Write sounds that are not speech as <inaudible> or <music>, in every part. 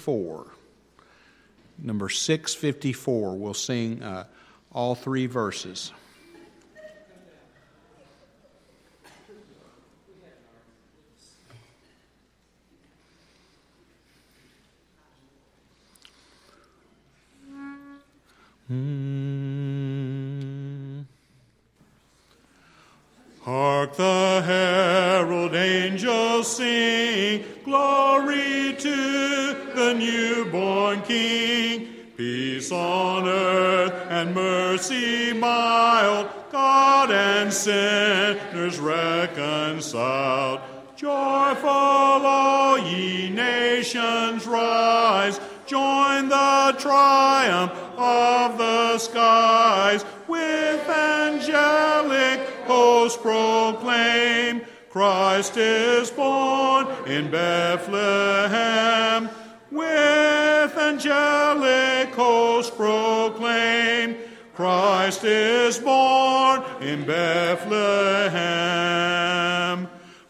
654. Number 654. We'll sing uh, all three verses. Hmm. Newborn King. Peace on earth and mercy mild, God and sinners reconciled. Joyful all ye nations rise, join the triumph of the skies. With angelic hosts proclaim, Christ is born in Bethlehem. Angelic hosts proclaim, Christ is born in Bethlehem.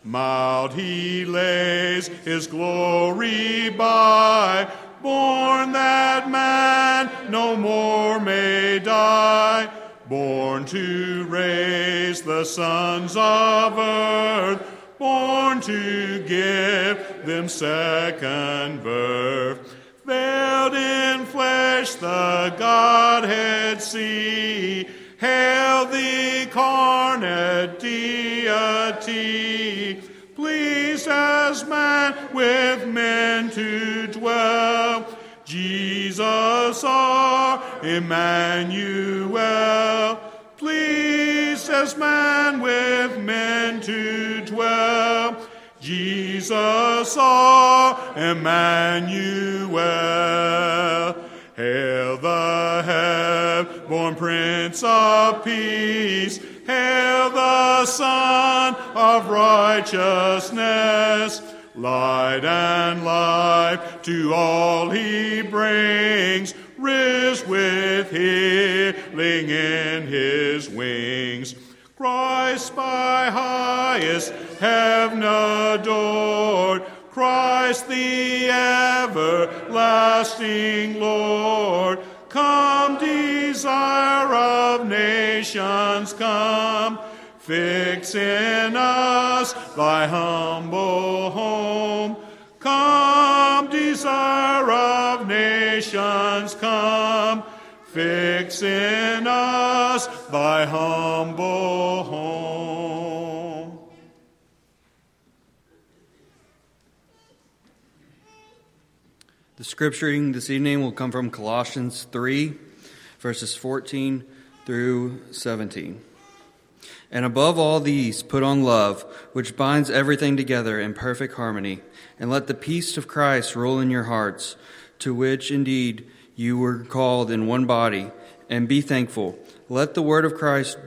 Mild he lays his glory by, born that man no more may die, born to raise the sons of earth, born to give them second birth. The Godhead see, hail the incarnate deity, pleased as man with men to dwell. Jesus our Emmanuel, pleased as man with men to dwell. Jesus our Emmanuel. Hail the heaven-born Prince of Peace. Hail the Sun of Righteousness. Light and life to all he brings, risen with healing in his wings. Christ by highest heaven adored, everlasting Lord. Come, desire of nations, come. Fix in us thy humble home. Come, desire of nations, come. Fix in us thy humble home. The scripture reading this evening will come from Colossians 3, verses 14 through 17. And above all these, put on love, which binds everything together in perfect harmony, and let the peace of Christ rule in your hearts, to which indeed you were called in one body, and be thankful. Let the word of Christ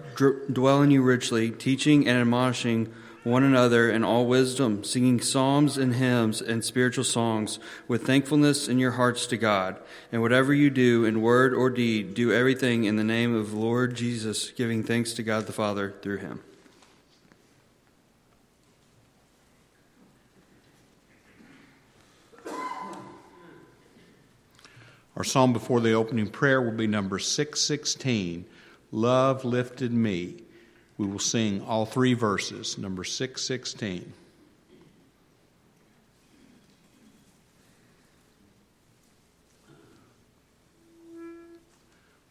dwell in you richly, teaching and admonishing one another in all wisdom, singing psalms and hymns and spiritual songs with thankfulness in your hearts to God. And whatever you do in word or deed, do everything in the name of Lord Jesus, giving thanks to God the Father through him. Our psalm before the opening prayer will be number 616 Love Lifted Me. We will sing all three verses, number 616.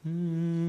Hmm.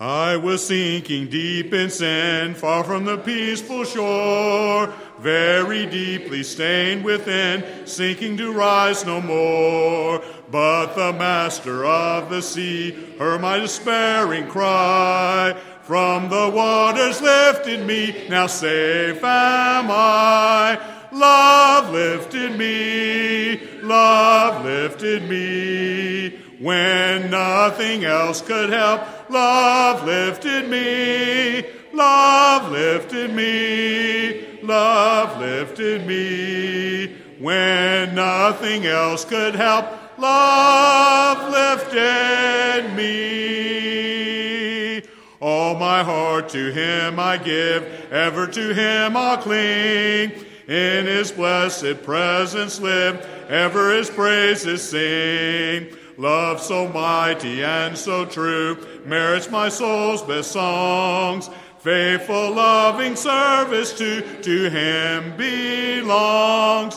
I was sinking deep in sin, far from the peaceful shore, very deeply stained within, sinking to rise no more. But the master of the sea heard my despairing cry. From the waters lifted me, now safe am I. Love lifted me, love lifted me. When nothing else could help, love lifted me, love lifted me, love lifted me. When nothing else could help, love lifted me. All my heart to him I give, ever to him I'll cling. in his blessed presence live, ever his praises sing. Love so mighty and so true merits my soul's best songs. Faithful, loving service to, to him belongs.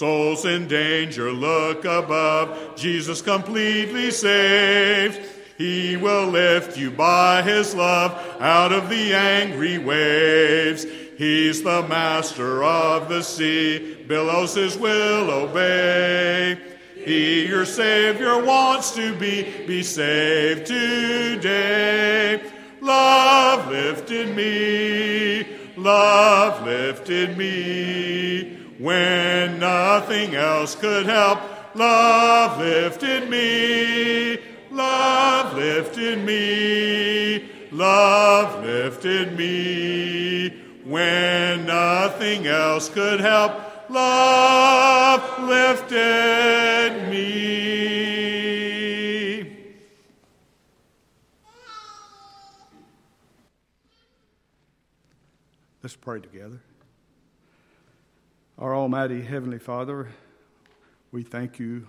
Souls in danger, look above. Jesus completely saved. He will lift you by his love out of the angry waves. He's the master of the sea, billows his will obey. He, your Savior, wants to be, be saved today. Love lifted me, love lifted me. When nothing else could help, love lifted me, love lifted me, love lifted me. When nothing else could help, love lifted me. Let's pray together. Our Almighty Heavenly Father, we thank you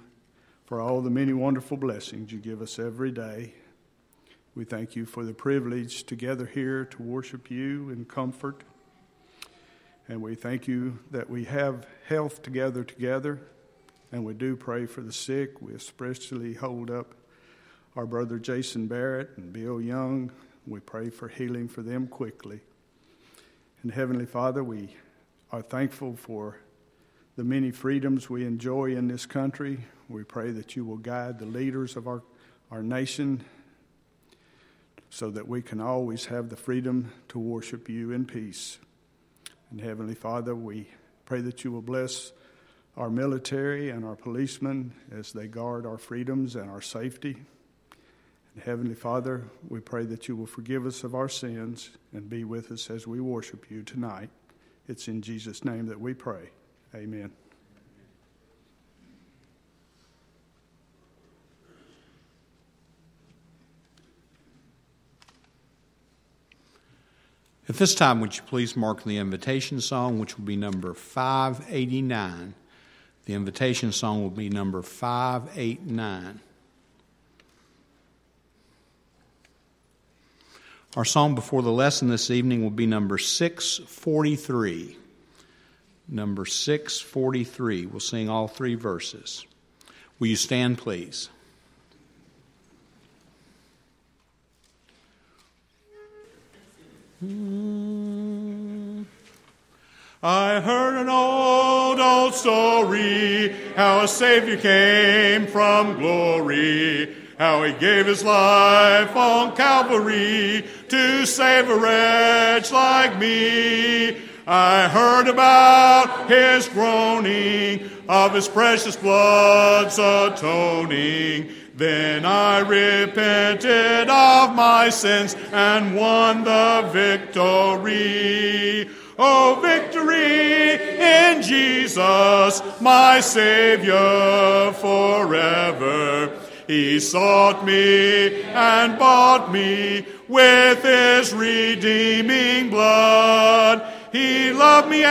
for all the many wonderful blessings you give us every day. We thank you for the privilege to gather here to worship you in comfort. And we thank you that we have health together together. And we do pray for the sick. We especially hold up our brother Jason Barrett and Bill Young. We pray for healing for them quickly. And Heavenly Father, we are thankful for the many freedoms we enjoy in this country. We pray that you will guide the leaders of our, our nation so that we can always have the freedom to worship you in peace. And Heavenly Father, we pray that you will bless our military and our policemen as they guard our freedoms and our safety. And Heavenly Father, we pray that you will forgive us of our sins and be with us as we worship you tonight. It's in Jesus' name that we pray. Amen. At this time, would you please mark the invitation song, which will be number 589. The invitation song will be number 589. Our song before the lesson this evening will be number 643. Number 643. We'll sing all three verses. Will you stand, please? Hmm. I heard an old, old story how a Savior came from glory, how he gave his life on Calvary to save a wretch like me. I heard about his groaning, of his precious blood's atoning. Then I repented of my sins and won the victory. Oh, victory in Jesus, my Savior forever. He sought me and bought me with his redeeming blood. He loved me ere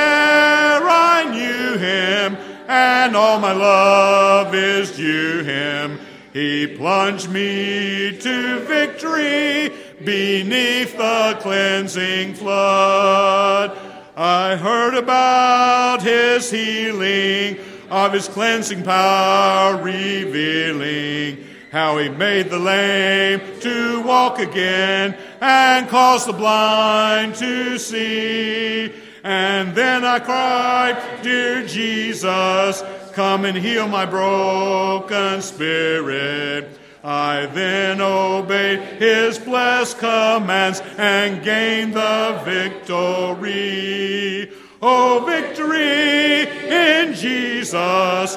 I knew him, and all my love is due him. He plunged me to victory beneath the cleansing flood. I heard about his healing, of his cleansing power revealing, how he made the lame to walk again and caused the blind to see. And then I cried, Dear Jesus, come and heal my broken spirit. I then obeyed his blessed commands and gained the victory. Oh, victory in Jesus,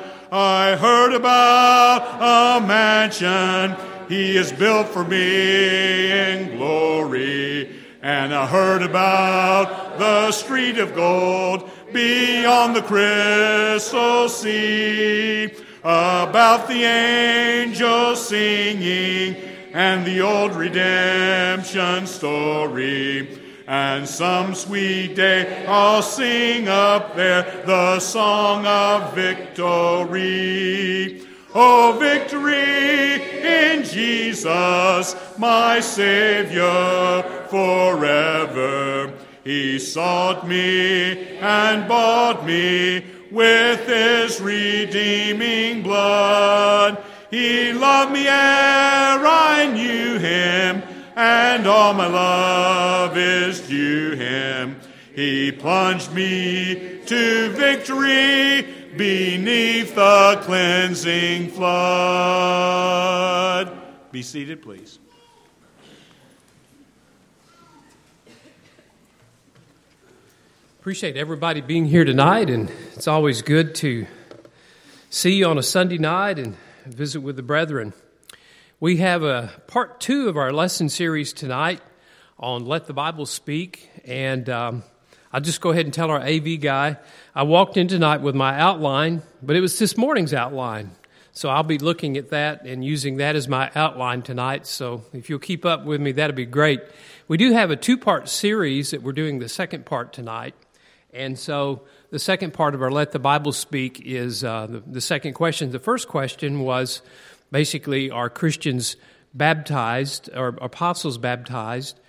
I heard about a mansion he has built for me in glory. And I heard about the street of gold beyond the crystal sea, about the angels singing and the old redemption story. And some sweet day I'll sing up there the song of victory. Oh, victory in Jesus, my Savior forever. He sought me and bought me with his redeeming blood. He loved me ere I knew him, and all my love is due him. He plunged me to victory beneath the cleansing flood. Be seated, please. Appreciate everybody being here tonight, and it's always good to see you on a Sunday night and visit with the brethren. We have a part two of our lesson series tonight on Let the Bible Speak, and um, I'll just go ahead and tell our AV guy I walked in tonight with my outline, but it was this morning's outline. So I'll be looking at that and using that as my outline tonight. So if you'll keep up with me, that'd be great. We do have a two part series that we're doing the second part tonight. And so the second part of our Let the Bible Speak is uh, the, the second question. The first question was basically, are Christians baptized or apostles baptized?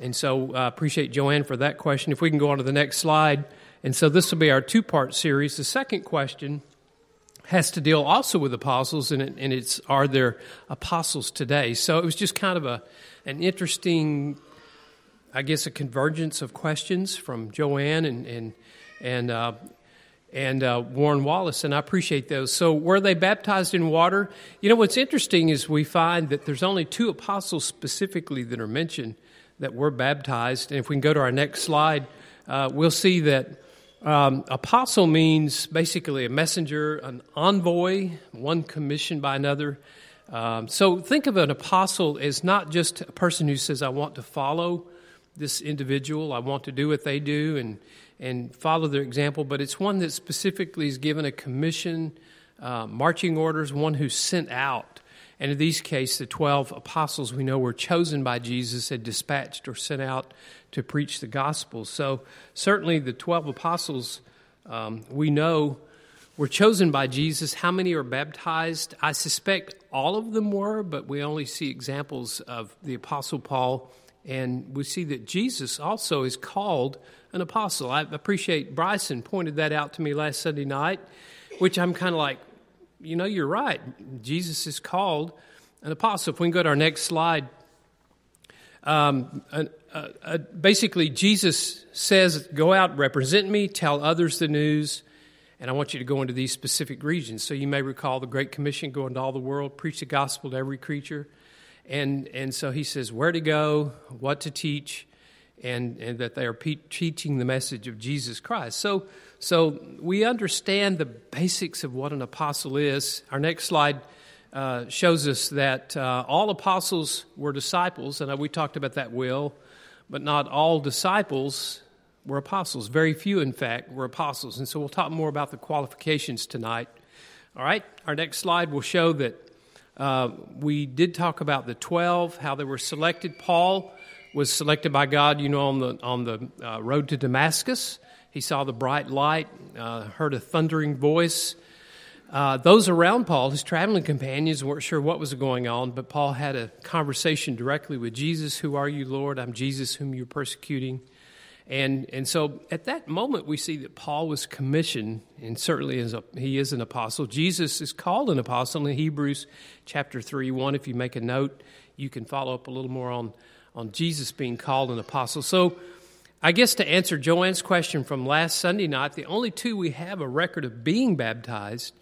And so I uh, appreciate Joanne for that question. If we can go on to the next slide. And so this will be our two part series. The second question has to deal also with apostles, and, it, and it's are there apostles today? So it was just kind of a an interesting I guess, a convergence of questions from Joanne and and and uh, and uh, Warren Wallace, and I appreciate those. So, were they baptized in water? You know, what's interesting is we find that there's only two apostles specifically that are mentioned that were baptized. And if we can go to our next slide, uh, we'll see that um, apostle means basically a messenger, an envoy, one commissioned by another. Um, so, think of an apostle as not just a person who says, I want to follow this individual. I want to do what they do and, and follow their example, but it's one that specifically is given a commission, uh, marching orders, one who's sent out. And in these cases, the 12 apostles we know were chosen by Jesus, had dispatched or sent out to preach the gospel. So, certainly, the 12 apostles um, we know were chosen by Jesus. How many are baptized? I suspect all of them were, but we only see examples of the apostle Paul and we see that Jesus also is called an apostle. I appreciate Bryson pointed that out to me last Sunday night, which I'm kind of like, you know, you're right. Jesus is called an apostle. If we can go to our next slide. Um, uh, uh, basically, Jesus says, Go out, represent me, tell others the news, and I want you to go into these specific regions. So you may recall the Great Commission go into all the world, preach the gospel to every creature. And, and so he says where to go, what to teach, and, and that they are pe- teaching the message of Jesus Christ. So, so we understand the basics of what an apostle is. Our next slide uh, shows us that uh, all apostles were disciples, and we talked about that will, but not all disciples were apostles. Very few, in fact, were apostles. And so we'll talk more about the qualifications tonight. All right, our next slide will show that uh, we did talk about the 12, how they were selected. Paul was selected by God, you know, on the, on the uh, road to Damascus. He saw the bright light, uh, heard a thundering voice. Uh, those around Paul, his traveling companions, weren't sure what was going on, but Paul had a conversation directly with Jesus. Who are you, Lord? I'm Jesus, whom you're persecuting. And, and so at that moment, we see that Paul was commissioned, and certainly is a, he is an apostle. Jesus is called an apostle in Hebrews chapter 3 1. If you make a note, you can follow up a little more on, on Jesus being called an apostle. So I guess to answer Joanne's question from last Sunday night, the only two we have a record of being baptized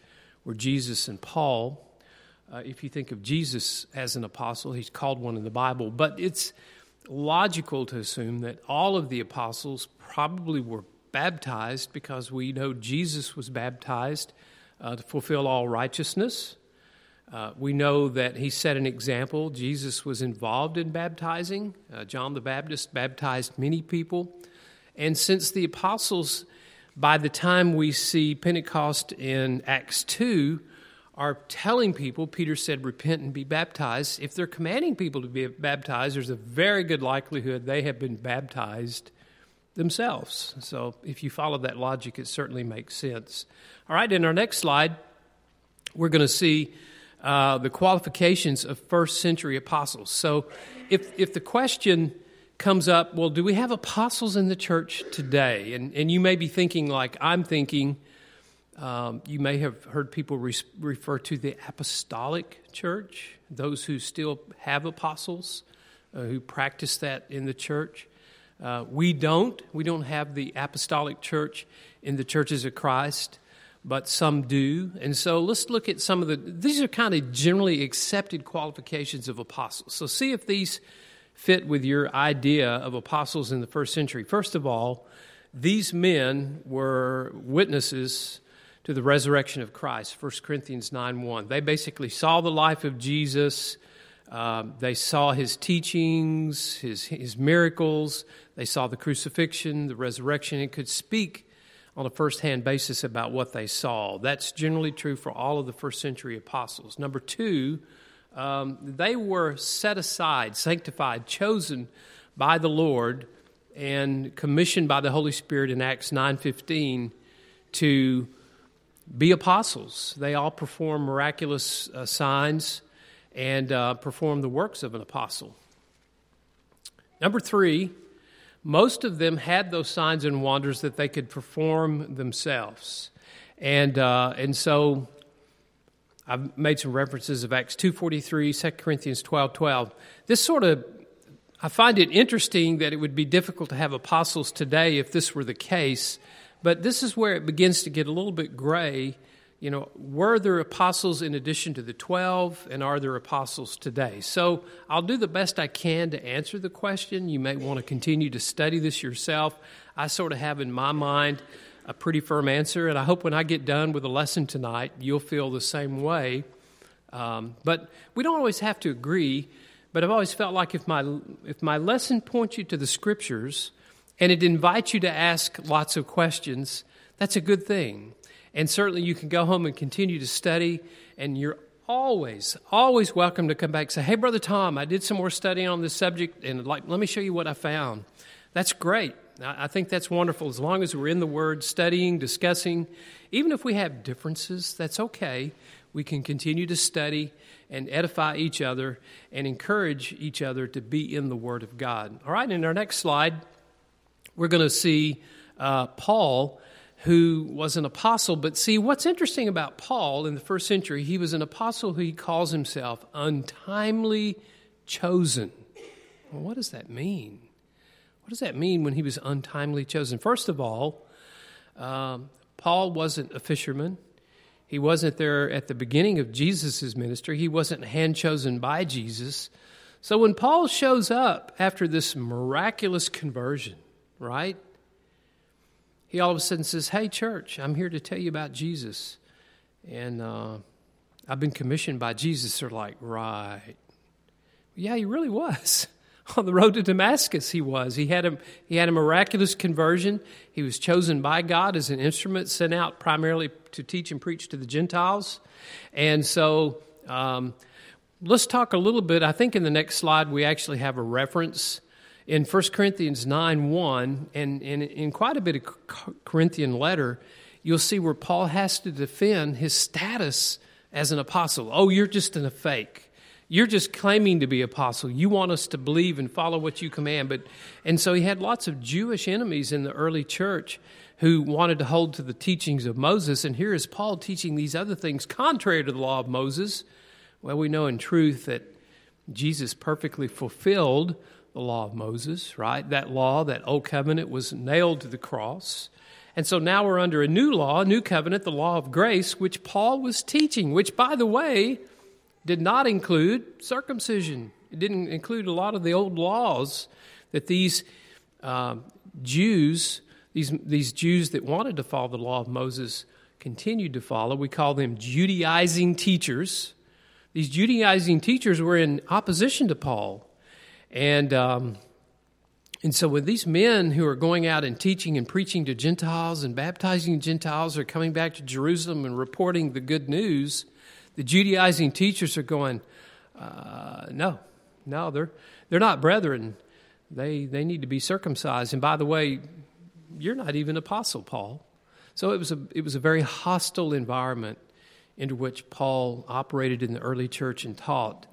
were Jesus and Paul. Uh, if you think of Jesus as an apostle, he's called one in the Bible. But it's logical to assume that all of the apostles probably were baptized because we know Jesus was baptized uh, to fulfill all righteousness. Uh, we know that he set an example. Jesus was involved in baptizing. Uh, John the Baptist baptized many people. And since the apostles, by the time we see Pentecost in Acts 2, are telling people, Peter said, repent and be baptized. If they're commanding people to be baptized, there's a very good likelihood they have been baptized themselves. So if you follow that logic, it certainly makes sense. All right, in our next slide, we're going to see uh, the qualifications of first century apostles. So if, if the question comes up, well, do we have apostles in the church today? And, and you may be thinking, like I'm thinking, um, you may have heard people re- refer to the apostolic church, those who still have apostles, uh, who practice that in the church. Uh, we don't. We don't have the apostolic church in the churches of Christ, but some do. And so let's look at some of the, these are kind of generally accepted qualifications of apostles. So see if these fit with your idea of apostles in the first century. First of all, these men were witnesses to the resurrection of Christ, 1 Corinthians 9 1. They basically saw the life of Jesus. Uh, they saw his teachings, his, his miracles. They saw the crucifixion, the resurrection, and could speak on a first hand basis about what they saw. That's generally true for all of the first century apostles. Number two, um, they were set aside, sanctified, chosen by the Lord, and commissioned by the Holy Spirit in Acts 9:15 to be apostles. They all perform miraculous uh, signs and uh, perform the works of an apostle. Number three, most of them had those signs and wonders that they could perform themselves. And, uh, and so I've made some references of Acts 2.43, 2 Corinthians 12.12. 12. This sort of, I find it interesting that it would be difficult to have apostles today if this were the case but this is where it begins to get a little bit gray. You know, were there apostles in addition to the 12, and are there apostles today? So I'll do the best I can to answer the question. You may want to continue to study this yourself. I sort of have in my mind a pretty firm answer, and I hope when I get done with the lesson tonight, you'll feel the same way. Um, but we don't always have to agree. But I've always felt like if my if my lesson points you to the scriptures, and it invites you to ask lots of questions, that's a good thing. And certainly you can go home and continue to study, and you're always, always welcome to come back and say, Hey, Brother Tom, I did some more studying on this subject, and like, let me show you what I found. That's great. I think that's wonderful. As long as we're in the Word, studying, discussing, even if we have differences, that's okay. We can continue to study and edify each other and encourage each other to be in the Word of God. All right, in our next slide, we're going to see uh, Paul, who was an apostle. But see, what's interesting about Paul in the first century, he was an apostle who he calls himself untimely chosen. Well, what does that mean? What does that mean when he was untimely chosen? First of all, um, Paul wasn't a fisherman. He wasn't there at the beginning of Jesus' ministry. He wasn't hand chosen by Jesus. So when Paul shows up after this miraculous conversion, right? He all of a sudden says, Hey, church, I'm here to tell you about Jesus. And uh, I've been commissioned by Jesus. They're like, Right. Yeah, he really was. <laughs> On the road to Damascus, he was. He had, a, he had a miraculous conversion. He was chosen by God as an instrument sent out primarily to teach and preach to the Gentiles. And so um, let's talk a little bit. I think in the next slide, we actually have a reference in 1 Corinthians 9 1, and, and in quite a bit of Corinthian letter, you'll see where Paul has to defend his status as an apostle. Oh, you're just in a fake. You're just claiming to be apostle. You want us to believe and follow what you command. But and so he had lots of Jewish enemies in the early church who wanted to hold to the teachings of Moses. And here is Paul teaching these other things contrary to the law of Moses. Well, we know in truth that Jesus perfectly fulfilled the law of Moses, right? That law, that old covenant was nailed to the cross. And so now we're under a new law, a new covenant, the law of grace, which Paul was teaching, which, by the way, did not include circumcision. It didn't include a lot of the old laws that these uh, Jews, these, these Jews that wanted to follow the law of Moses, continued to follow. We call them Judaizing teachers. These Judaizing teachers were in opposition to Paul. And, um, and so when these men who are going out and teaching and preaching to Gentiles and baptizing Gentiles are coming back to Jerusalem and reporting the good news, the Judaizing teachers are going, uh, no, no, they're, they're not brethren. They, they need to be circumcised. And by the way, you're not even apostle, Paul. So it was a, it was a very hostile environment into which Paul operated in the early church and taught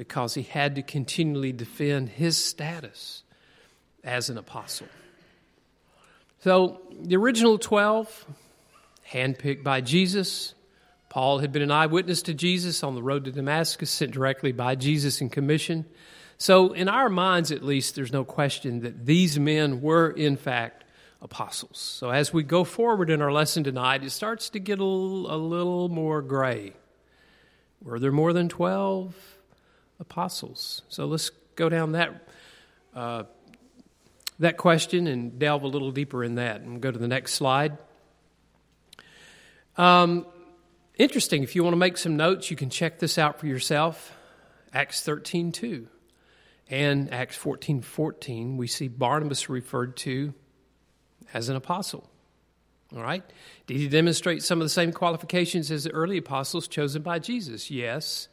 because he had to continually defend his status as an apostle. So the original 12, handpicked by Jesus, Paul had been an eyewitness to Jesus on the road to Damascus, sent directly by Jesus in commission. So, in our minds at least, there's no question that these men were, in fact, apostles. So, as we go forward in our lesson tonight, it starts to get a little, a little more gray. Were there more than 12 apostles? So, let's go down that, uh, that question and delve a little deeper in that and go to the next slide. Um, Interesting, if you want to make some notes, you can check this out for yourself. Acts 13 2 and Acts 14 14, we see Barnabas referred to as an apostle. All right? Did he demonstrate some of the same qualifications as the early apostles chosen by Jesus? Yes.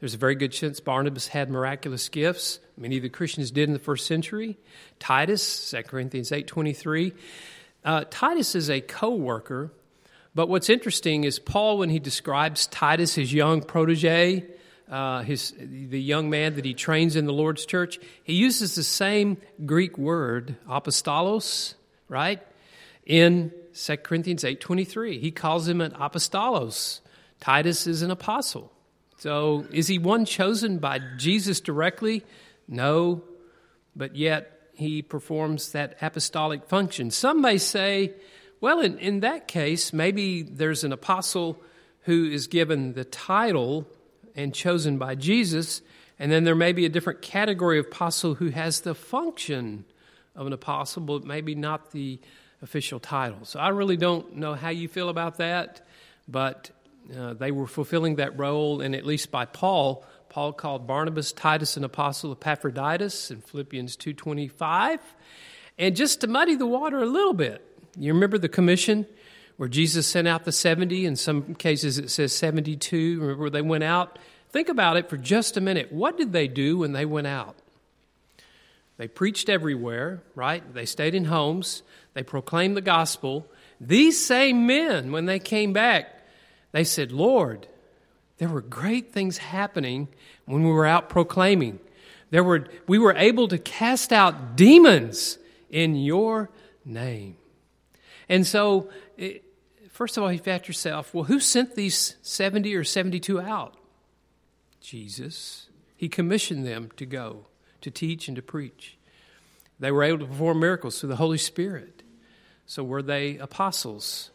There's a very good chance Barnabas had miraculous gifts. Many of the Christians did in the first century. Titus, 2 Corinthians 8.23. Uh, Titus is a co-worker but what's interesting is Paul, when he describes Titus, his young protege, uh, his, the young man that he trains in the Lord's church, he uses the same Greek word, apostolos, right? In 2 Corinthians 8.23. He calls him an apostolos. Titus is an apostle. So is he one chosen by Jesus directly? No, but yet he performs that apostolic function. Some may say, well, in, in that case, maybe there's an apostle who is given the title and chosen by Jesus, and then there may be a different category of apostle who has the function of an apostle, but maybe not the official title. So I really don't know how you feel about that, but uh, they were fulfilling that role, and at least by Paul, Paul called Barnabas, Titus, an apostle Epaphroditus in Philippians 2.25. And just to muddy the water a little bit, you remember the commission where Jesus sent out the 70? In some cases, it says 72. Remember they went out? Think about it for just a minute. What did they do when they went out? They preached everywhere, right? They stayed in homes. They proclaimed the gospel. These same men, when they came back, they said, Lord, there were great things happening when we were out proclaiming. There were, we were able to cast out demons in your name. And so, it, first of all, you've ask yourself, well, who sent these 70 or 72 out? Jesus. He commissioned them to go, to teach and to preach. They were able to perform miracles through the Holy Spirit. So, were they apostles?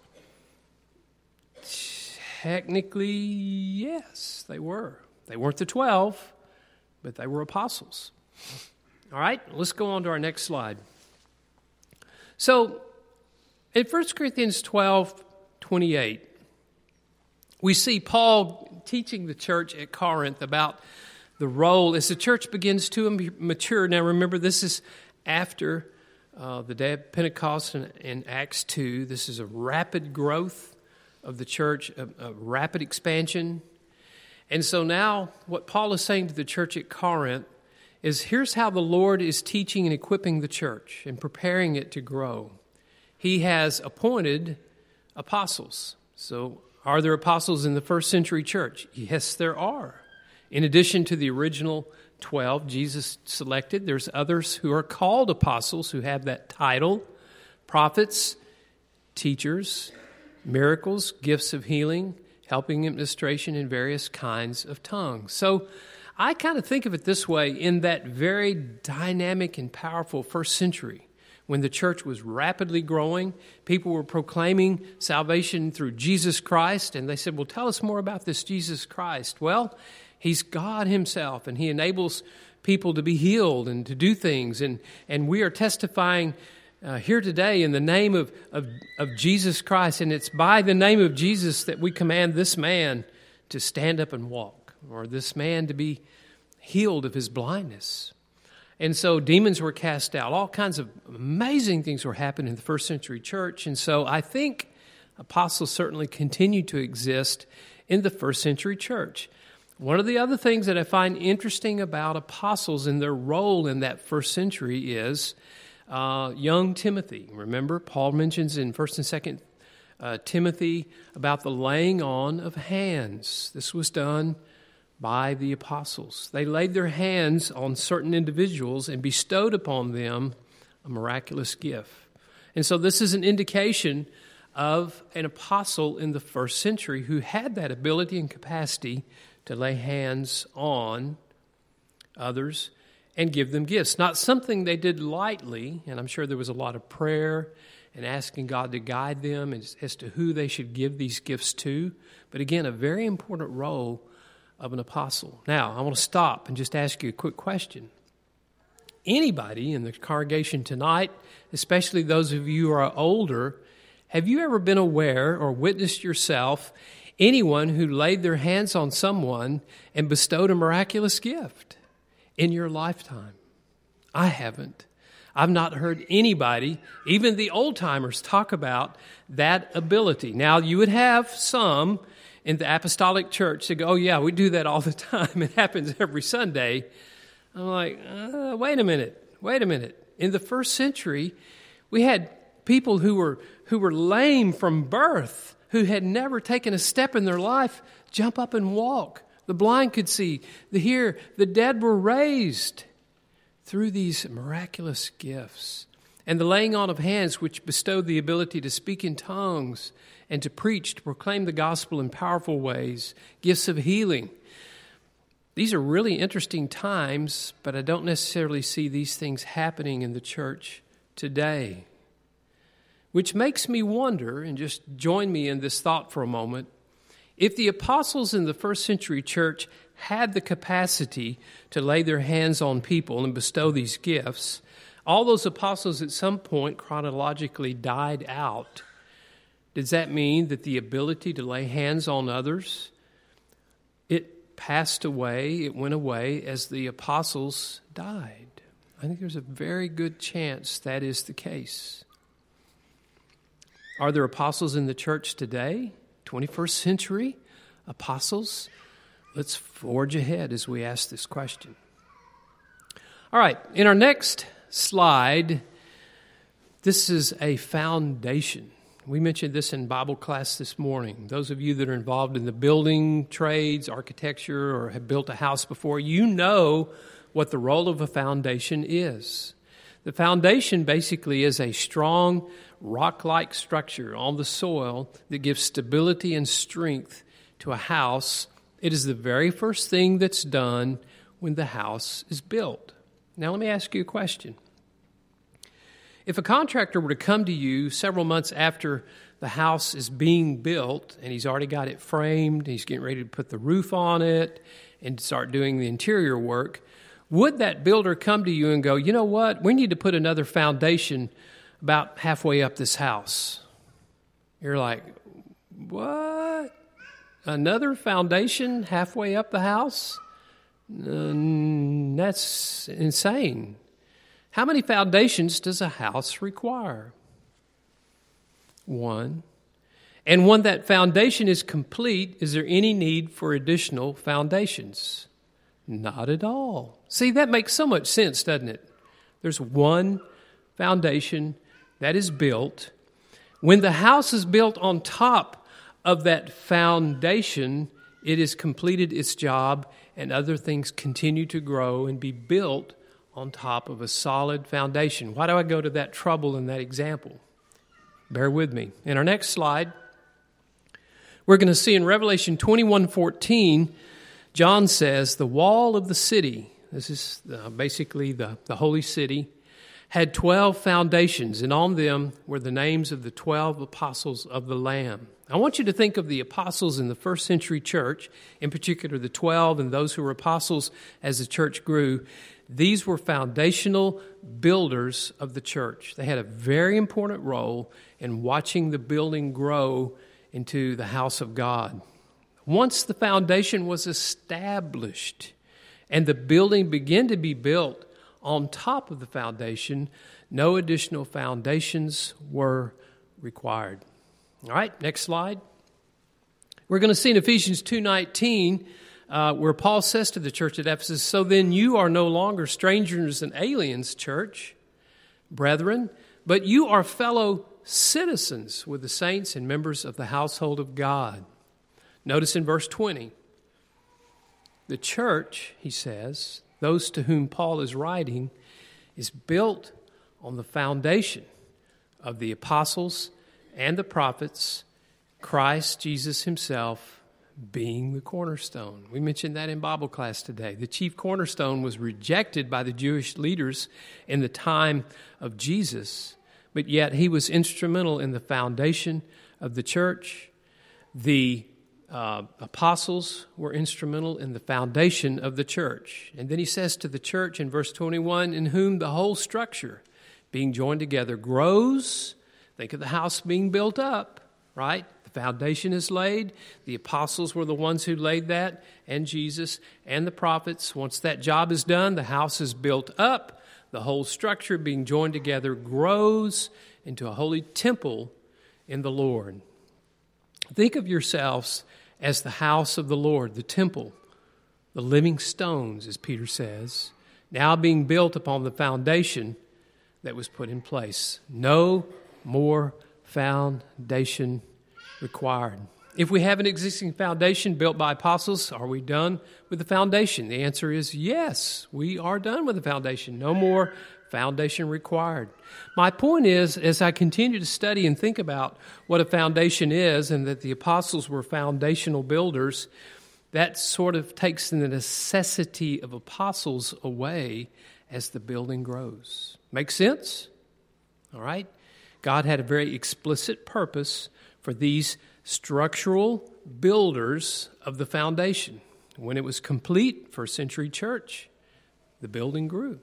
Technically, yes, they were. They weren't the 12, but they were apostles. All right, let's go on to our next slide. So, in 1 Corinthians 12 28, we see Paul teaching the church at Corinth about the role as the church begins to mature. Now, remember, this is after uh, the day of Pentecost in, in, Acts 2. This is a rapid growth of the church, a, a rapid expansion. And so now, what Paul is saying to the church at Corinth is here's how the Lord is teaching and equipping the church and preparing it to grow he has appointed apostles. So, are there apostles in the first century church? Yes, there are. In addition to the original 12 Jesus selected, there's others who are called apostles who have that title prophets, teachers, miracles, gifts of healing, helping administration, and various kinds of tongues. So I kind of think of it this way in that very dynamic and powerful first century when the church was rapidly growing, people were proclaiming salvation through Jesus Christ, and they said, Well, tell us more about this Jesus Christ. Well, He's God Himself, and He enables people to be healed and to do things. And, and we are testifying uh, here today in the name of, of, of Jesus Christ, and it's by the name of Jesus that we command this man to stand up and walk, or this man to be healed of his blindness. And so demons were cast out. All kinds of amazing things were happening in the first century church. And so I think apostles certainly continued to exist in the first century church. One of the other things that I find interesting about apostles and their role in that first century is uh, young Timothy. Remember, Paul mentions in 1st and 2nd uh, Timothy about the laying on of hands. This was done by the apostles. They laid their hands on certain individuals and bestowed upon them a miraculous gift. And so, this is an indication of an apostle in the first century who had that ability and capacity to lay hands on others and give them gifts. Not something they did lightly, and I'm sure there was a lot of prayer and asking God to guide them as, as to who they should give these gifts to. But again, a very important role of an apostle. Now, I want to stop and just ask you a quick question. Anybody in the congregation tonight, especially those of you who are older, have you ever been aware or witnessed yourself anyone who laid their hands on someone and bestowed a miraculous gift in your lifetime? I haven't. I've not heard anybody, even the old timers, talk about that ability. Now, you would have some in the apostolic church to go, oh, yeah, we do that all the <laughs> time. It happens every Sunday. I'm like, uh, wait a minute, wait a minute. In the first century, we had people who were, who were lame from birth, who had never taken a step in their life, jump up and walk. The blind could see, the hear, the dead were raised through these miraculous gifts. And the laying on of hands, which bestowed the ability to speak in tongues and to preach, to proclaim the gospel in powerful ways, gifts of healing. These are really interesting times, but I don't necessarily see these things happening in the church today. Which makes me wonder, and just join me in this thought for a moment, if the apostles in the first century church had the capacity to lay their hands on people and bestow these gifts, all those apostles at some point chronologically died out does that mean that the ability to lay hands on others it passed away, it went away as the apostles died? I think there's a very good chance that is the case. Are there apostles in the church today? 21st century apostles? Let's forge ahead as we ask this question. All right, in our next slide, this is a foundation. We mentioned this in Bible class this morning. Those of you that are involved in the building trades, architecture, or have built a house before, you know what the role of a foundation is. The foundation basically is a strong rock like structure on the soil that gives stability and strength to a house. It is the very first thing that's done when the house is built. Now, let me ask you a question if a contractor were to come to you several months after the house is being built and he's already got it framed, he's getting ready to put the roof on it and start doing the interior work, would that builder come to you and go, you know what, we need to put another foundation about halfway up this house? You're like, what? Another foundation halfway up the house? That's insane. How many foundations does a house require? One. And when that foundation is complete, is there any need for additional foundations? Not at all. See, that makes so much sense, doesn't it? There's one foundation that is built. When the house is built on top of that foundation, it has completed its job and other things continue to grow and be built on top of a solid foundation. Why do I go to that trouble in that example? Bear with me. In our next slide, we're going to see in Revelation 21 14, John says, The wall of the city, this is uh, basically the, the holy city, had 12 foundations, and on them were the names of the 12 apostles of the Lamb. I want you to think of the apostles in the first century church, in particular the 12 and those who were apostles as the church grew. These were foundational builders of the church. They had a very important role in watching the building grow into the house of God. Once the foundation was established and the building began to be built, on top of the foundation, no additional foundations were required. All right, next slide. We're going to see in Ephesians 2:19 uh, where Paul says to the church at Ephesus, "So then you are no longer strangers and aliens, church, brethren, but you are fellow citizens with the saints and members of the household of God." Notice in verse 20, the church, he says, those to whom Paul is writing, is built on the foundation of the apostles and the prophets, Christ Jesus himself being the cornerstone. We mentioned that in Bible class today. The chief cornerstone was rejected by the Jewish leaders in the time of Jesus, but yet he was instrumental in the foundation of the church. The uh, apostles were instrumental in the foundation of the church. And then he says to the church in verse 21 in whom the whole structure, being joined together, grows. Think of the house being built up, right? The foundation is laid. The apostles were the ones who laid that, and Jesus and the prophets. Once that job is done, the house is built up. The whole structure, being joined together, grows into a holy temple in the Lord. Think of yourselves as the house of the Lord, the temple, the living stones, as Peter says, now being built upon the foundation that was put in place. No more foundation required. If we have an existing foundation built by apostles, are we done with the foundation? The answer is yes, we are done with the foundation. No more foundation required. My point is, as I continue to study and think about what a foundation is and that the apostles were foundational builders, that sort of takes the necessity of apostles away as the building grows. Make sense? All right? God had a very explicit purpose for these structural builders of the foundation. When it was complete, first century church, the building grew.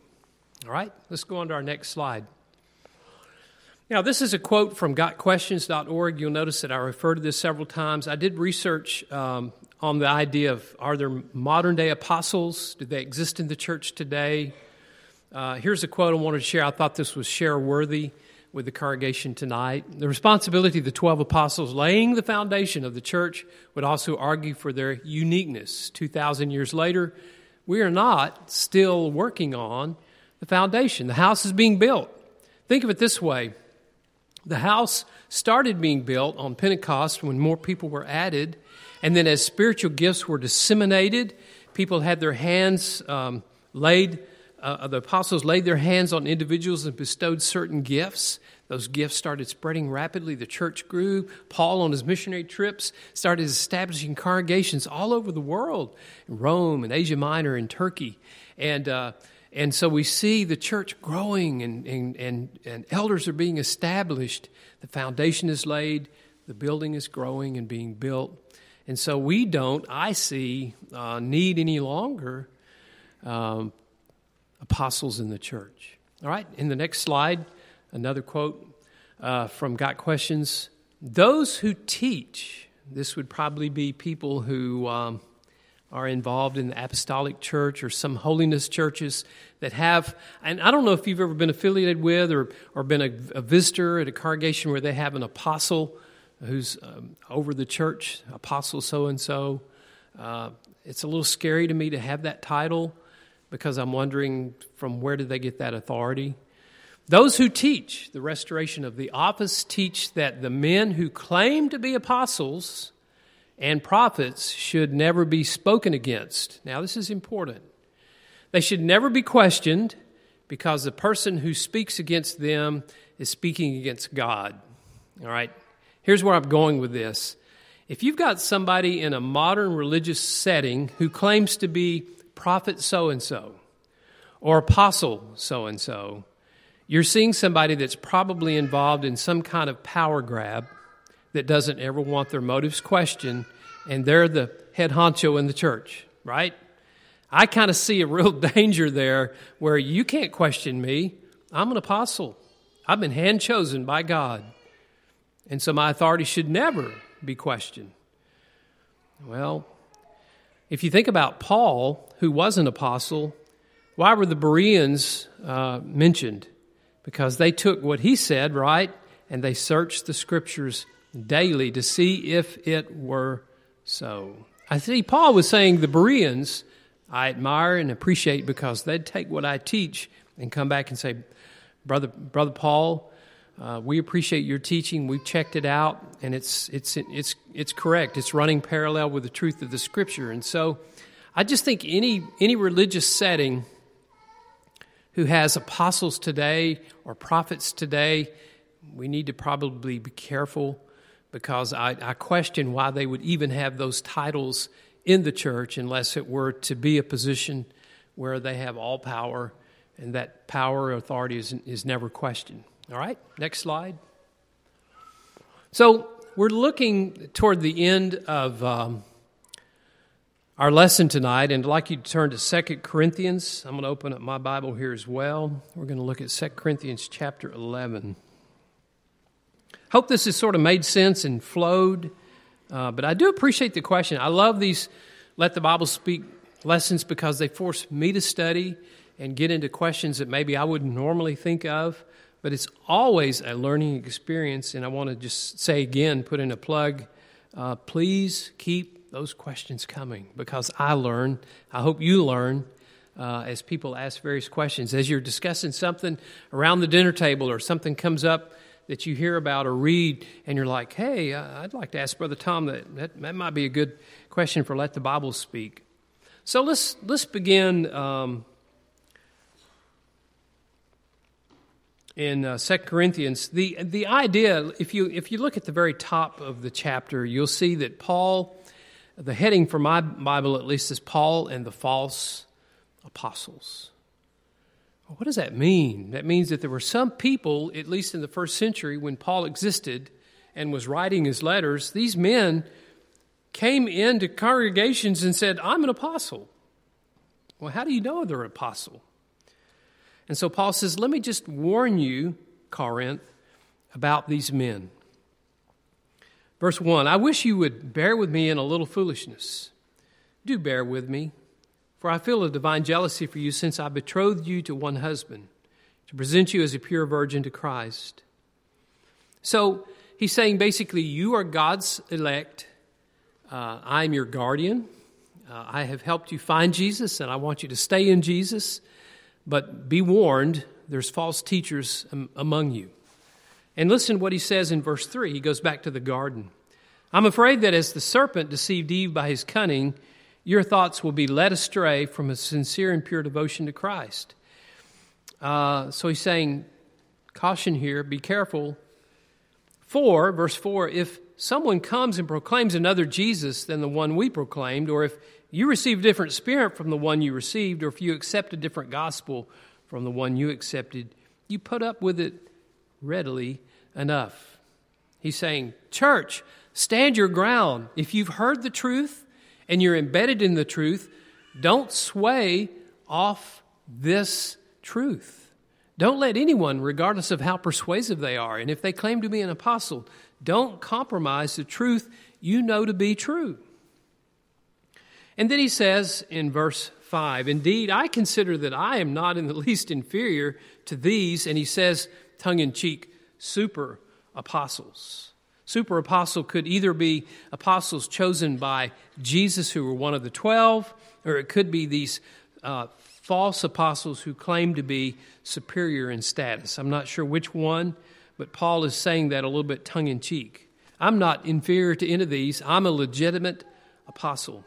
All right, let's go on to our next slide. Now, this is a quote from gotquestions.org. You'll notice that I refer to this several times. I did research um, on the idea of are there modern day apostles? Do they exist in the church today? Uh, here's a quote I wanted to share. I thought this was share worthy with the congregation tonight. The responsibility of the 12 apostles laying the foundation of the church would also argue for their uniqueness. 2,000 years later, we are not still working on the foundation. The house is being built. Think of it this way the house started being built on Pentecost when more people were added, and then as spiritual gifts were disseminated, people had their hands um, laid. Uh, the apostles laid their hands on individuals and bestowed certain gifts. Those gifts started spreading rapidly. The church grew. Paul, on his missionary trips, started establishing congregations all over the world in Rome and Asia Minor and Turkey. And uh, and so we see the church growing and, and, and, and, elders are being established. The foundation is laid, the building is growing and being built. And so we don't, I see, uh, need any longer um, apostles in the church. All right, in the next slide, another quote uh, from Got Questions. Those who teach, this would probably be people who. Um, are involved in the apostolic church or some holiness churches that have, and I don't know if you've ever been affiliated with or, or been a, a visitor at a congregation where they have an apostle who's um, over the church, apostle so and so. It's a little scary to me to have that title because I'm wondering from where did they get that authority? Those who teach the restoration of the office teach that the men who claim to be apostles and prophets should never be spoken against. Now, this is important. They should never be questioned because the person who speaks against them is speaking against God. All right? Here's where I'm going with this. If you've got somebody in a modern religious setting who claims to be prophet so and so or apostle so and so, you're seeing somebody that's probably involved in some kind of power grab that doesn't ever want their motives questioned, and they're the head honcho in the church, right? I kind of see a real <laughs> danger there where you can't question me. I'm an apostle. I've been hand chosen by God. And so my authority should never be questioned. Well, if you think about Paul, who was an apostle, why were the Bereans uh, mentioned? Because they took what he said, right, and they searched the scriptures daily to see if it were so. I see Paul was saying the Bereans I admire and appreciate because they'd take what I teach and come back and say, Brother, Brother Paul, uh, we appreciate your teaching. We've checked it out, and it's, it's, it's, it's correct. It's running parallel with the truth of the Scripture. And so I just think any, any religious setting who has apostles today or prophets today, we need to probably be careful because I, I question why they would even have those titles in the church unless it were to be a position where they have all power and that power or authority is, is never questioned. All right, next slide. So we're looking toward the end of um, our lesson tonight, and I'd like you to turn to Second Corinthians. I'm going to open up my Bible here as well. We're going to look at Second Corinthians chapter 11. Hope this has sort of made sense and flowed, uh, but I do appreciate the question. I love these Let the Bible Speak lessons because they force me to study and get into questions that maybe I wouldn't normally think of but it's always a learning experience. And I want to just say again, put in a plug uh, please keep those questions coming because I learn. I hope you learn. Uh, as people ask various questions, as you're discussing something around the dinner table or something comes up that you hear about or read, and you're like, hey, I'd like to ask Brother Tom that, that, that might be a good question for Let the Bible Speak. So let's, let's begin um, in uh, 2 Corinthians, the, the idea, if you, if you look at the very top of the chapter, you'll see that Paul, the heading for my Bible at least, is Paul and the false apostles. What does that mean? That means that there were some people, at least in the first century when Paul existed and was writing his letters, these men came into congregations and said, I'm an apostle. Well, how do you know they're an apostle? And so Paul says, Let me just warn you, Corinth, about these men. Verse 1 I wish you would bear with me in a little foolishness. Do bear with me, for I feel a divine jealousy for you since I betrothed you to one husband, to present you as a pure virgin to Christ. So he's saying basically, you are God's elect. Uh, I am your guardian. Uh, I have helped you find Jesus, and I want you to stay in Jesus. But be warned, there's false teachers among you. And listen to what he says in verse 3. He goes back to the garden. I'm afraid that as the serpent deceived Eve by his cunning, your thoughts will be led astray from a sincere and pure devotion to Christ. Uh, so he's saying, caution here, be careful. For, verse 4, if someone comes and proclaims another Jesus than the one we proclaimed, or if you receive a different spirit from the one you received, or if you accept a different gospel from the one you accepted, you put up with it readily enough. He's saying, Church, stand your ground. If you've heard the truth and you're embedded in the truth, don't sway off this truth. Don't let anyone, regardless of how persuasive they are, and if they claim to be an apostle, don't compromise the truth you know to be true. And then he says in verse 5 Indeed, I consider that I am not in the <laughs> least inferior to these, and he says, tongue in cheek, super apostles. Super apostle could either be apostles chosen by Jesus, who were one of the twelve, or it could be these uh, false apostles who claim to be superior in status. I'm not sure which one, but Paul is saying that a little bit tongue in cheek. I'm not inferior to any of these. I'm a legitimate apostle.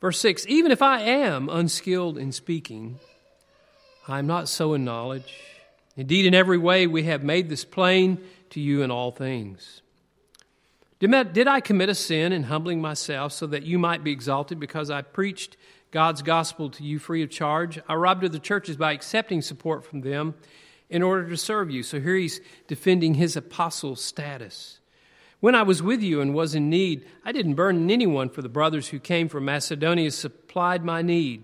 Verse 6 Even if I am unskilled in speaking, I'm not so in knowledge. Indeed, in every way we have made this plain to you in all things. Did I commit a sin in humbling myself so that you might be exalted because I preached God's gospel to you free of charge? I robbed other churches by accepting support from them in order to serve you. So here he's defending his apostle status. When I was with you and was in need, I didn't burden anyone, for the brothers who came from Macedonia supplied my need.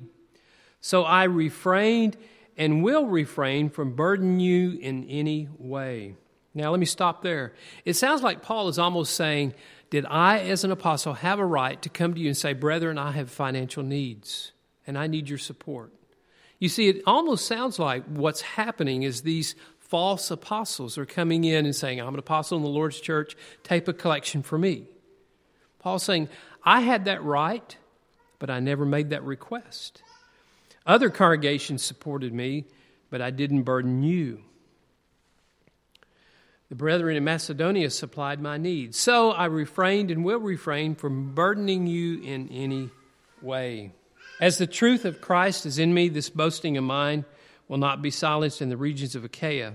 So I refrained and will refrain from burdening you in any way. Now, let me stop there. It sounds like Paul is almost saying, Did I, as an apostle, have a right to come to you and say, Brethren, I have financial needs and I need your support? You see, it almost sounds like what's happening is these false apostles are coming in and saying, I'm an apostle in the Lord's church, take a collection for me. Paul's saying, I had that right, but I never made that request. Other congregations supported me, but I didn't burden you. The brethren in Macedonia supplied my needs. So I refrained and will refrain from burdening you in any way. As the truth of Christ is in me, this boasting of mine will not be silenced in the regions of Achaia.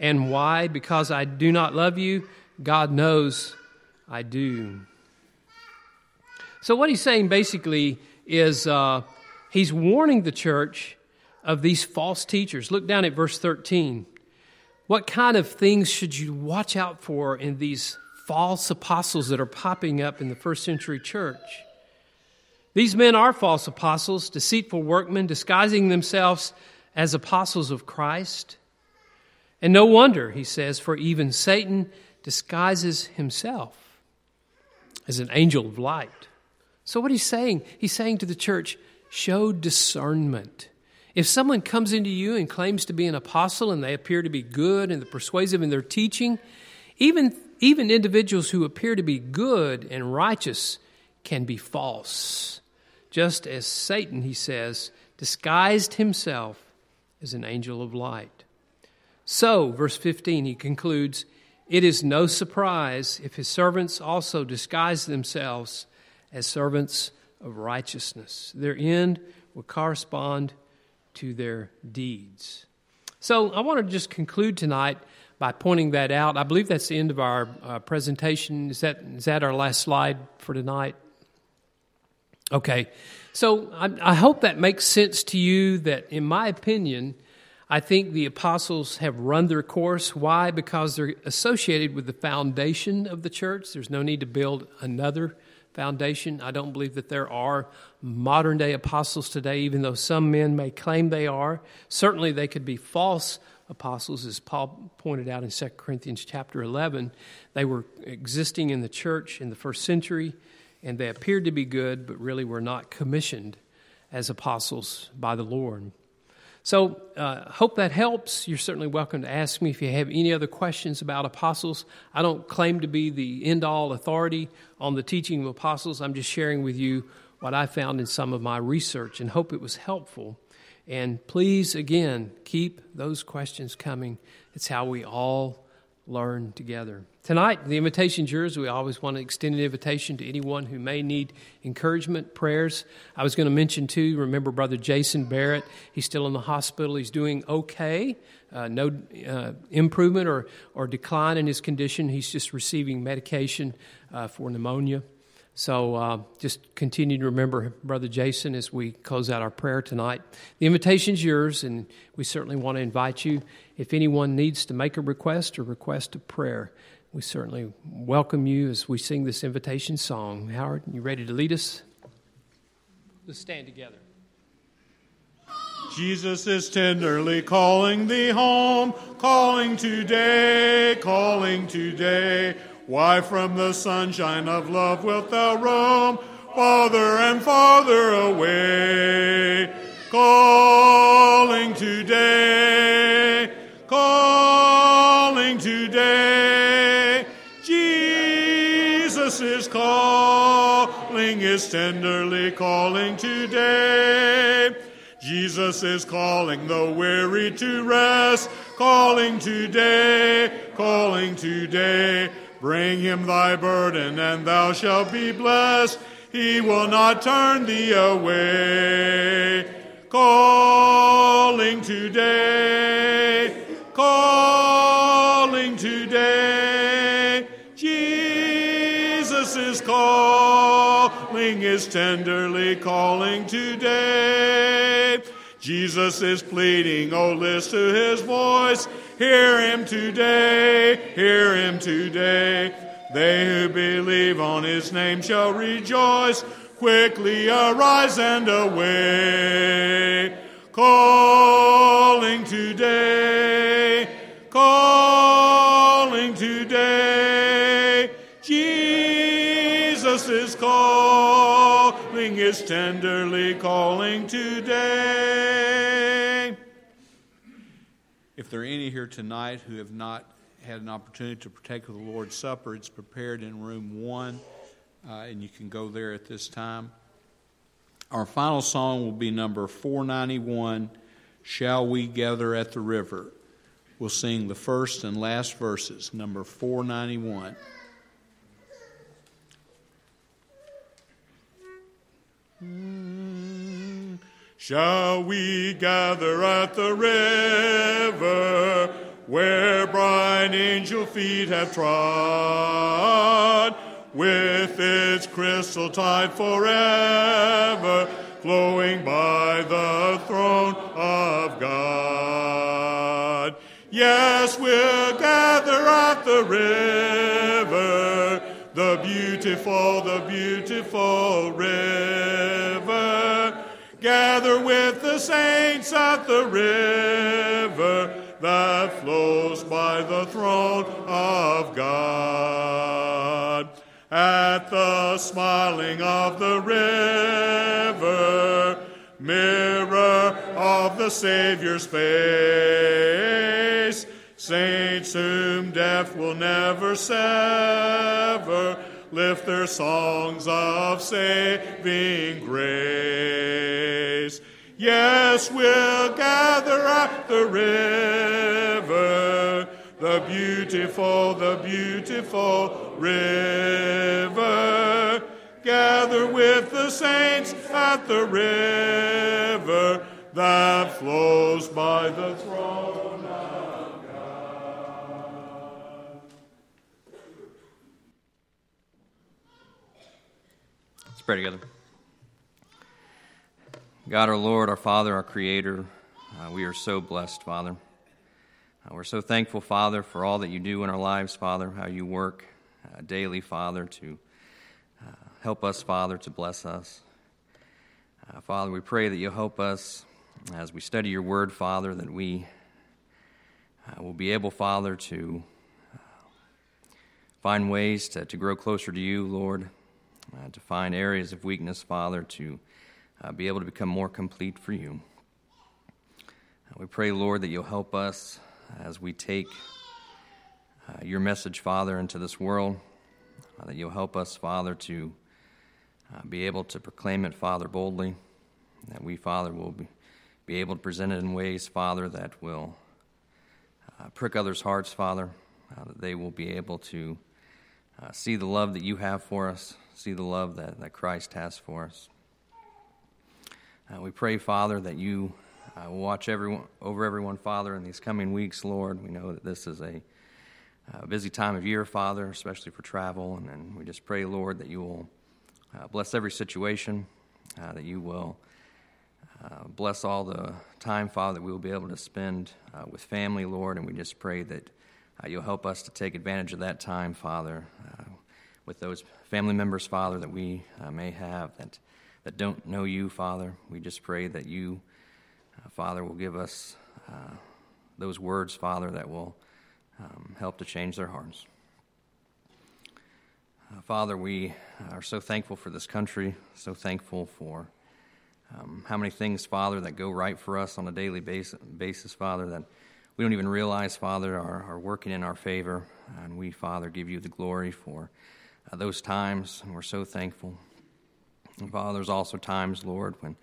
And why? Because I do not love you? God knows I do. So, what he's saying basically is uh, he's warning the church of these false teachers. Look down at verse 13. What kind of things should you watch out for in these false apostles that are popping up in the first century church? These men are false apostles, deceitful workmen, disguising themselves as apostles of Christ. And no wonder, he says, for even Satan disguises himself as an angel of light. So, what he's saying, he's saying to the church, show discernment. If someone comes into you and claims to be an apostle and they appear to be good and persuasive in their teaching, even, even individuals who appear to be good and righteous can be false. Just as Satan, he says, disguised himself as an angel of light. So, verse 15, he concludes, It is no surprise if his servants also disguise themselves as servants of righteousness. Their end will correspond to their deeds. So I want to just conclude tonight by pointing that out. I believe that's the end of our uh, presentation. Is that, is that our last slide for tonight? Okay. So I, I hope that makes sense to you that, in my opinion, I think the apostles have run their course. Why? Because they're associated with the foundation of the church. There's no need to build another foundation. I don't believe that there are modern day apostles today, even though some men may claim they are. Certainly, they could be false apostles, as Paul pointed out in 2 Corinthians chapter 11. They were existing in the church in the first century, and they appeared to be good, but really were not commissioned as apostles by the Lord. So, uh, hope that helps. You're certainly welcome to ask me if you have any other questions about apostles. I don't claim to be the end all authority on the teaching of apostles. I'm just sharing with you what I found in some of my research and hope it was helpful. And please, again, keep those questions coming. It's how we all learn together. Tonight, the invitation's yours. We always want to extend an invitation to anyone who may need encouragement, prayers. I was going to mention, too, remember Brother Jason Barrett. He's still in the hospital. He's doing okay. Uh, no uh, improvement or, or decline in his condition. He's just receiving medication uh, for pneumonia. So uh, just continue to remember Brother Jason as we close out our prayer tonight. The invitation's yours, and we certainly want to invite you. If anyone needs to make a request or request a prayer, we certainly welcome you as we sing this invitation song. Howard, you ready to lead us? Let's stand together. Jesus is tenderly calling thee home, calling today, calling today. Why from the sunshine of love wilt thou roam, farther and farther away? Calling today, calling today. Jesus is calling, is tenderly calling today. Jesus is calling the weary to rest, calling today, calling today. Bring him thy burden, and thou shalt be blessed. He will not turn thee away. Calling today, calling today. Jesus is calling, is tenderly calling today. Jesus is pleading, oh, listen to his voice. Hear him today, hear him today. They who believe on his name shall rejoice. Quickly arise and away. Calling today, calling today. Jesus is calling, is tenderly calling today. If there are any here tonight who have not had an opportunity to partake of the Lord's Supper, it's prepared in room one, uh, and you can go there at this time. Our final song will be number 491 Shall We Gather at the River? We'll sing the first and last verses, number 491. Shall we gather at the river where bright angel feet have trod, with its crystal tide forever flowing by the throne of God? Yes, we'll gather at the river, the beautiful, the beautiful river. Gather with the saints at the river that flows by the throne of God. At the smiling of the river, mirror of the Savior's face, saints whom death will never sever lift their songs of saving grace. Yes, we'll gather at the river, the beautiful, the beautiful river. Gather with the saints at the river that flows by the throne pray together. God, our Lord, our Father, our Creator, uh, we are so blessed, Father. Uh, we're so thankful, Father, for all that you do in our lives, Father, how you work uh, daily, Father, to uh, help us, Father, to bless us. Uh, Father, we pray that you'll help us as we study your word, Father, that we uh, will be able, Father, to find ways to, to grow closer to you, Lord, to find areas of weakness, Father, to uh, be able to become more complete for you. Uh, we pray, Lord, that you'll help us as we take uh, your message, Father, into this world, uh, that you'll help us, Father, to uh, be able to proclaim it, Father, boldly, that we, Father, will be, be able to present it in ways, Father, that will uh, prick others' hearts, Father, that they will be able to see the love that you have for us, see the love that, that Christ has for us. Uh, we pray, Father, that you uh, watch everyone, over everyone, Father, in these coming weeks, Lord. We know that this is a, a busy time of year, Father, especially for travel. And, and we just pray, Lord, that you will uh, bless every situation, uh, that you will uh, bless all the time, Father, that we will be able to spend uh, with family, Lord. And we just pray that you'll help us to take advantage of that time, Father, with those family members, Father, that we may have that that don't know you, Father. We just pray that you, uh, Father, will give us uh, those words, Father, that will um, help to change their hearts. Uh, Father, we are so thankful for this country, so thankful for um, how many things, Father, that go right for us on a daily basis, basis Father, that we don't even realize, Father, are, are working in our favor. And we, Father, give you the glory for uh, those times, and we're so thankful. And Father, there's also times, Lord, when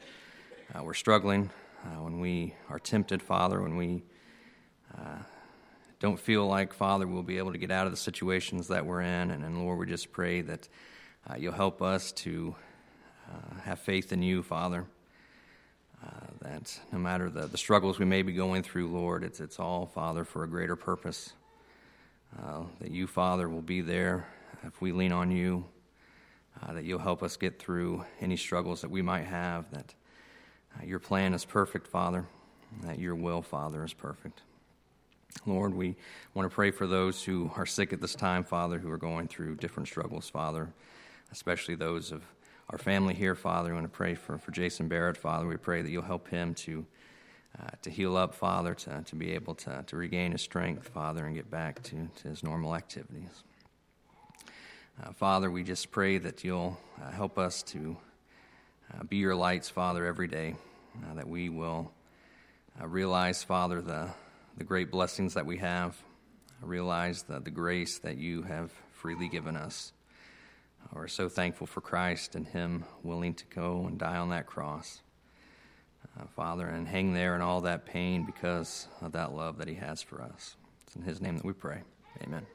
uh, we're struggling, uh, when we are tempted, Father, when we uh, don't feel like, Father, we'll be able to get out of the situations that we're in. And, and Lord, we just pray that uh, you'll help us to uh, have faith in you, Father. That no matter the, the struggles we may be going through, Lord, it's, it's all, Father, for a greater purpose. That you, Father, will be there if we lean on you, uh, that you'll help us get through any struggles that we might have, that uh, your plan is perfect, Father, that your will, Father, is perfect. Lord, we want to pray for those who are sick at this time, Father, who are going through different struggles, Father, especially those of our family here, Father. We want to pray for, for Jason Barrett, Father. We pray that you'll help him to, uh, to heal up, Father, to, to be able to, to regain his strength, Father, and get back to, to his normal activities. Uh, Father, we just pray that you'll uh, help us to uh, be your lights, Father, every day, uh, that we will uh, realize, Father, the the great blessings that we have. Realize the, the grace that you have freely given us. We're so thankful for Christ and Him willing to go and die on that cross. Uh, Father, and hang there in all that pain because of that love that He has for us. It's in His name that we pray. Amen.